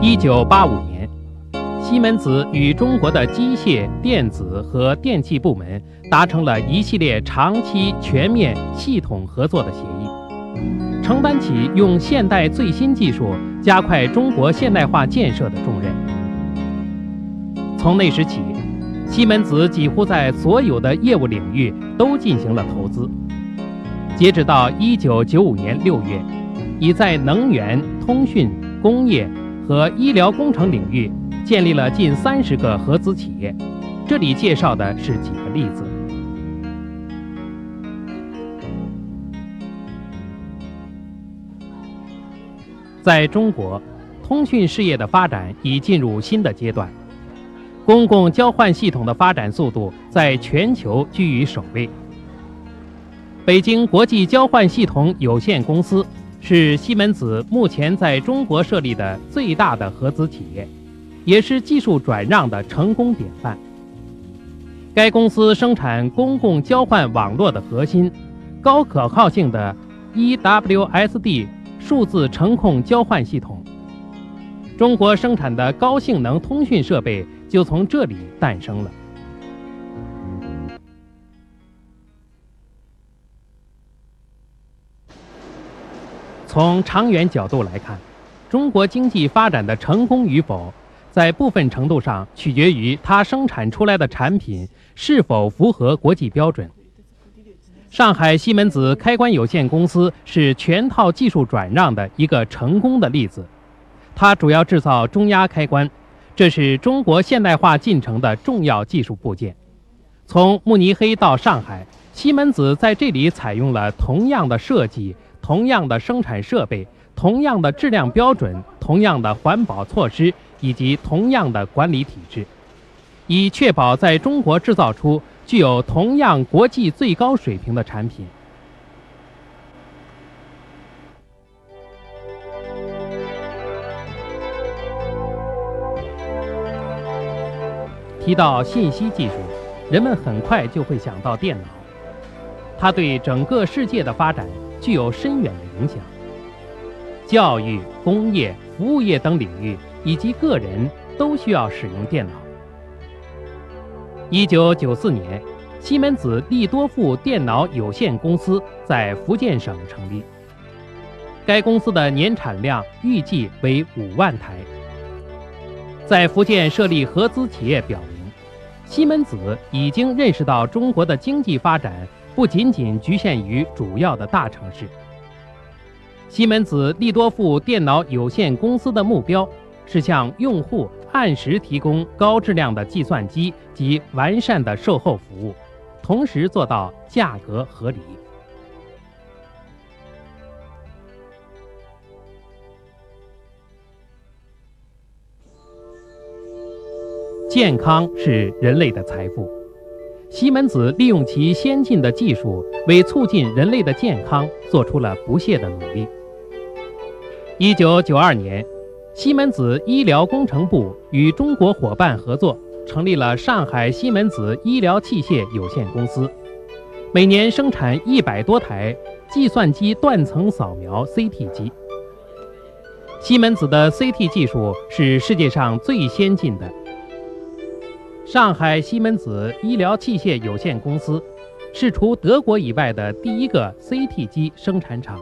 一九八五年，西门子与中国的机械、电子和电气部门达成了一系列长期、全面、系统合作的协议，承担起用现代最新技术加快中国现代化建设的重任。从那时起，西门子几乎在所有的业务领域都进行了投资。截止到一九九五年六月，已在能源、通讯、工业和医疗工程领域建立了近三十个合资企业。这里介绍的是几个例子。在中国，通讯事业的发展已进入新的阶段，公共交换系统的发展速度在全球居于首位。北京国际交换系统有限公司是西门子目前在中国设立的最大的合资企业，也是技术转让的成功典范。该公司生产公共交换网络的核心——高可靠性的 EWSD 数字程控交换系统。中国生产的高性能通讯设备就从这里诞生了。从长远角度来看，中国经济发展的成功与否，在部分程度上取决于它生产出来的产品是否符合国际标准。上海西门子开关有限公司是全套技术转让的一个成功的例子。它主要制造中压开关，这是中国现代化进程的重要技术部件。从慕尼黑到上海，西门子在这里采用了同样的设计。同样的生产设备、同样的质量标准、同样的环保措施以及同样的管理体制，以确保在中国制造出具有同样国际最高水平的产品。提到信息技术，人们很快就会想到电脑，它对整个世界的发展。具有深远的影响。教育、工业、服务业等领域以及个人都需要使用电脑。一九九四年，西门子利多富电脑有限公司在福建省成立。该公司的年产量预计为五万台。在福建设立合资企业，表明西门子已经认识到中国的经济发展。不仅仅局限于主要的大城市。西门子利多富电脑有限公司的目标是向用户按时提供高质量的计算机及完善的售后服务，同时做到价格合理。健康是人类的财富。西门子利用其先进的技术，为促进人类的健康做出了不懈的努力。一九九二年，西门子医疗工程部与中国伙伴合作，成立了上海西门子医疗器械有限公司，每年生产一百多台计算机断层扫描 CT 机。西门子的 CT 技术是世界上最先进的。上海西门子医疗器械有限公司是除德国以外的第一个 CT 机生产厂。